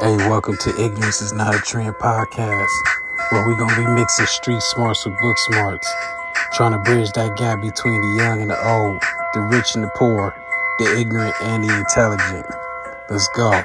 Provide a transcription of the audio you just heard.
Hey, welcome to Ignorance is Not a Trend podcast, where we're gonna be mixing street smarts with book smarts, trying to bridge that gap between the young and the old, the rich and the poor, the ignorant and the intelligent. Let's go.